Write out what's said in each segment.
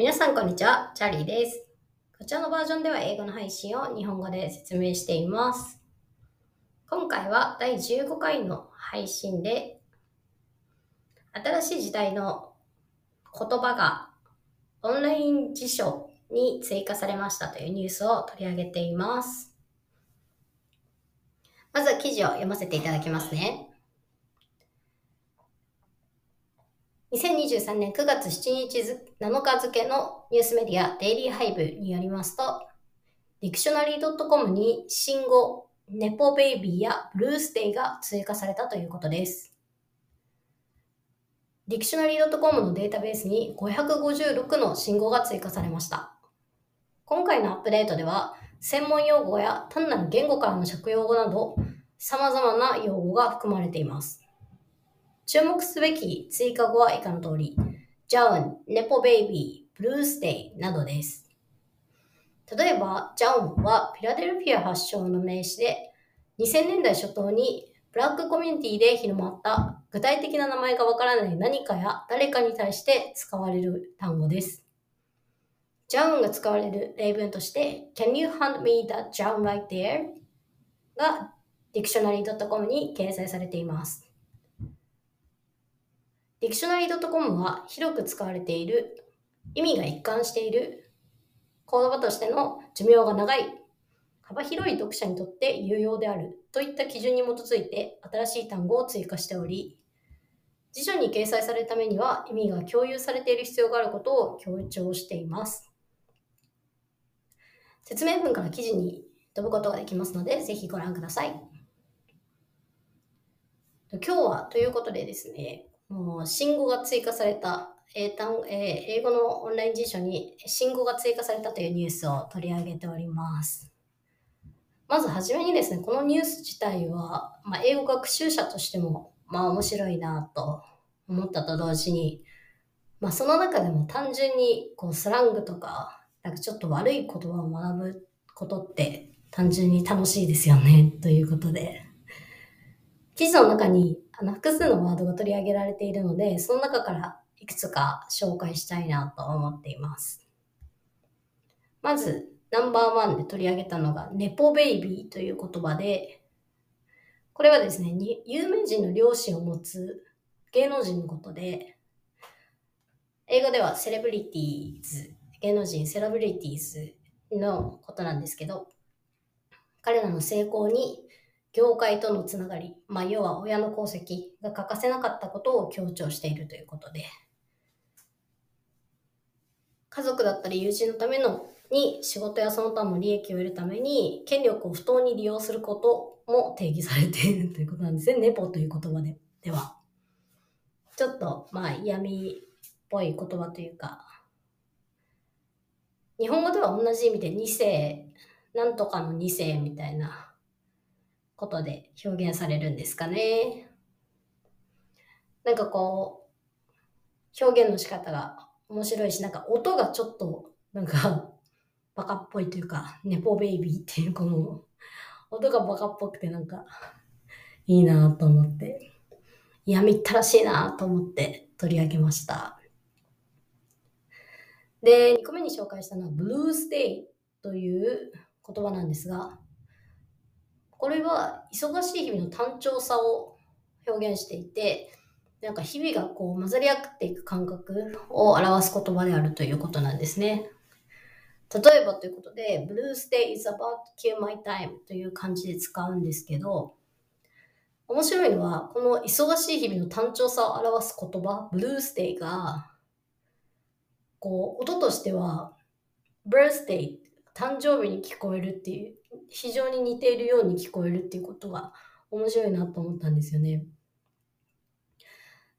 皆さんこんにちは、チャーリーです。こちらのバージョンでは英語の配信を日本語で説明しています。今回は第15回の配信で、新しい時代の言葉がオンライン辞書に追加されましたというニュースを取り上げています。まず記事を読ませていただきますね。2023年9月7日ず7日付のニュースメディア Daily Hive によりますと、ディクショナリー .com に新語、 nepo baby や Blursday が追加されたということです。ディクショナリー .com のデータベースに556の新語が追加されました。今回のアップデートでは、専門用語や異なる言語からの借用語など、様々な用語が含まれています。注目すべき追加語は以下の通り、ジャウン、ネポベイビー、ブルースデイなどです。例えば、ジャウンはフィラデルフィア発祥の名詞で、2000年代初頭にブラックコミュニティで広まった具体的な名前がわからない何かや誰かに対して使われる単語です。ジャウンが使われる例文として、Can you hand me that Jown right there? が dictionary.com に掲載されています。ディクショナリー .com は広く使われている、意味が一貫している、言葉としての寿命が長い、幅広い読者にとって有用であるといった基準に基づいて新しい単語を追加しており、辞書に掲載されるためには意味が共有されている必要があることを強調しています。説明文から記事に飛ぶことができますので、ぜひご覧ください。今日はということでですね、もう新語が追加された、英単えー英語のオンライン辞書に新語が追加されたというニュースを取り上げております。まずはじめにですね、このニュース自体は、まあ、英語学習者としても、まあ面白いなと思ったと同時に、まあその中でも単純にこうスラングとか、なんかちょっと悪い言葉を学ぶことって単純に楽しいですよね、ということで。記事の中にあの複数のワードが取り上げられているので、その中からいくつか紹介したいなと思っています。まず、ナンバーワンで取り上げたのが、ネポベイビーという言葉で、これはですね、有名人の両親を持つ芸能人のことで、英語ではセレブリティーズ、芸能人セレブリティーズのことなんですけど、彼らの成功に業界とのつながり、まあ、要は親の功績が欠かせなかったことを強調しているということで、家族だったり友人のためのに仕事やその他の利益を得るために権力を不当に利用することも定義されているということなんですね。ネポという言葉ででは。ちょっとまあ嫌味っぽい言葉というか、日本語では同じ意味で二世、なんとかの二世みたいなことで表現されるんですかね。なんかこう、表現の仕方が面白いし、なんか音がちょっと、なんか、バカっぽいというか、ネポベイビーっていうこの、音がバカっぽくてなんか、いいなと思って、やみったらしいなと思って取り上げました。で、2個目に紹介したのは、ブルースデイという言葉なんですが、これは忙しい日々の単調さを表現していて、なんか日々がこう混ざり合っていく感覚を表す言葉であるということなんですね。例えばということで、Blues Day is about to kill my time という感じで使うんですけど、面白いのは、この忙しい日々の単調さを表す言葉、Blues Day が、こう、音としては、Birthday、誕生日に聞こえるっていう、非常に似ているように聞こえるっていうことが面白いなと思ったんですよね。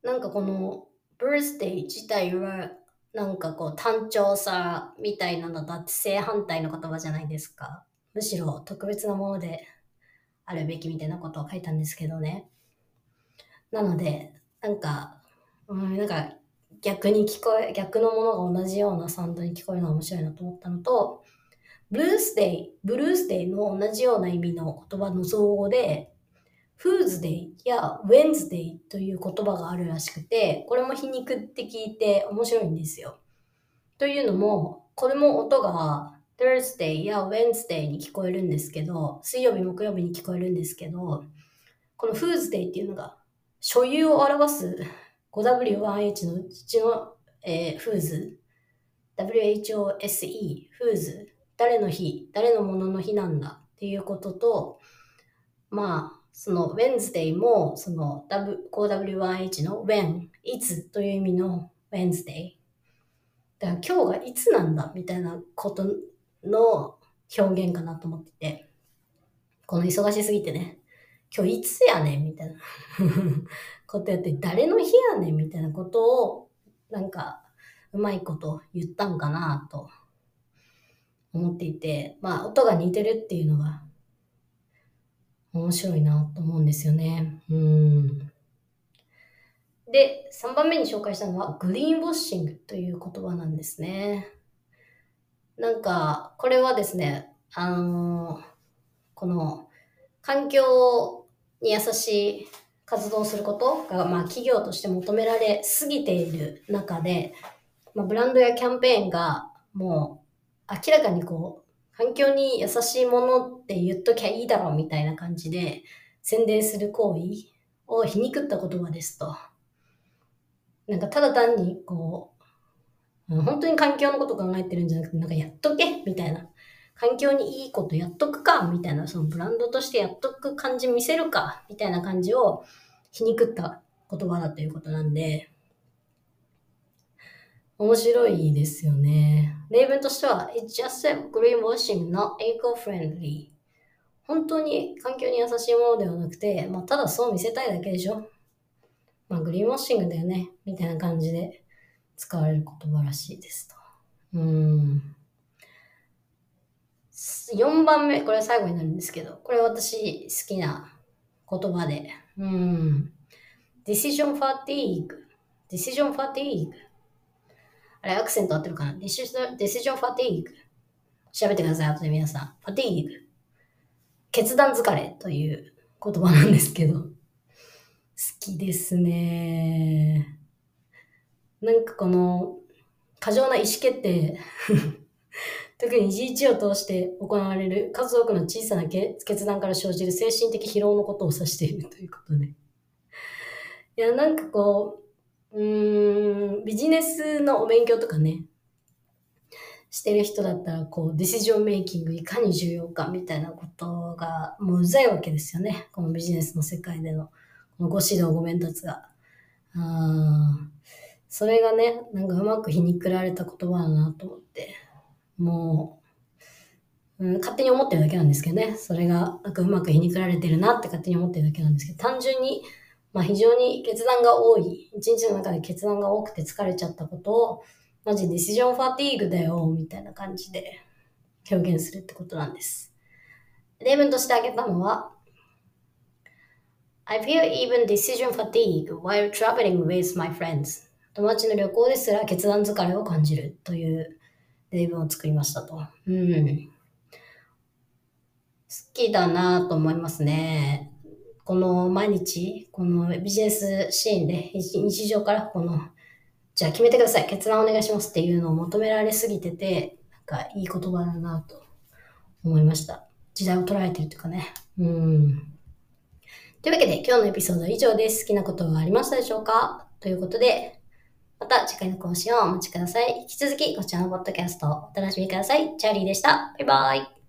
なんかこの birthday 自体はなんかこう単調さみたいなのとあって正反対の言葉じゃないですか。むしろ特別なものであるべきみたいなことを書いたんですけどね。なので、なんか、うん、なんか逆に聞こえ、逆のものが同じようなサウンドに聞こえるのが面白いなと思ったのと、ブルースデイ、ブルースデイの同じような意味の言葉の造語で、フーズデイやウェンズデイという言葉があるらしくて、これも皮肉って聞いて面白いんですよ。というのも、これも音が Thursday や Wednesday に聞こえるんですけど、水曜日、木曜日に聞こえるんですけど、この Foosday っていうのが所有を表す 5W1H のうちの、えー、フーズ、WHOSE、フーズ、誰の日、誰のものの日なんだっていうことと、まあ、その Wednesday も、その 5W1H の when、いつという意味の Wednesday。だから今日がいつなんだみたいなことの表現かなと思ってて、この忙しすぎてね、今日いつやねんみたいな。ことやって、誰の日やねんみたいなことを、なんか、うまいこと言ったんかなと。思っていて、まあ、音が似てるっていうのが面白いなと思うんですよね。うん。で、3番目に紹介したのは、グリーンウォッシングという言葉なんですね。なんか、これはですね、あのー、この、環境に優しい活動をすることが、まあ、企業として求められすぎている中で、まあ、ブランドやキャンペーンがもう明らかにこう、環境に優しいものって言っときゃいいだろうみたいな感じで宣伝する行為を皮肉った言葉ですと。なんかただ単にこう、本当に環境のこと考えてるんじゃなくて、なんかやっとけみたいな。環境にいいことやっとくかみたいな、そのブランドとしてやっとく感じ見せるかみたいな感じを皮肉った言葉だということなんで、面白いですよね。例文としては、It's just a greenwashing, not eco-friendly. 本当に環境に優しいものではなくて、まあ、ただそう見せたいだけでしょ。まあ、グリーンウォッシングだよね。みたいな感じで使われる言葉らしいですと。うん。4番目、これ最後になるんですけど、これ私好きな言葉で、うん。decision fatigue。decision fatigue。あれ、アクセント合ってるかな ?decision fatigue。調べてください、後で皆さん。fatigue。決断疲れという言葉なんですけど。好きですね。なんかこの、過剰な意思決定 特に一日を通して行われる数多くの小さな決断から生じる精神的疲労のことを指しているということで。いや、なんかこう、うん、ビジネスのお勉強とかね、してる人だったら、こう、ディシジョンメイキングいかに重要かみたいなことが、もううざいわけですよね。このビジネスの世界での、このご指導ご鞭達が。あそれがね、なんかうまく皮肉られた言葉だなと思って。もう、うん、勝手に思ってるだけなんですけどね。それが、なんかうまく皮肉られてるなって勝手に思ってるだけなんですけど、単純に、まあ非常に決断が多い、一日の中で決断が多くて疲れちゃったことを、マジディシジョンファティーグだよ、みたいな感じで表現するってことなんです。例文として挙げたのは、I feel even decision fatigue while traveling with my friends. 友達の旅行ですら決断疲れを感じるという例文を作りましたと。うん。好きだなと思いますね。この毎日、このビジネスシーンで日常からこの、じゃあ決めてください。決断お願いしますっていうのを求められすぎてて、なんかいい言葉だなと思いました。時代を捉えてるというかね。うん。というわけで今日のエピソードは以上です。好きなことはありましたでしょうか？ということで、また次回の更新をお待ちください。引き続きこちらのポッドキャストをお楽しみください。チャーリーでした。バイバイ。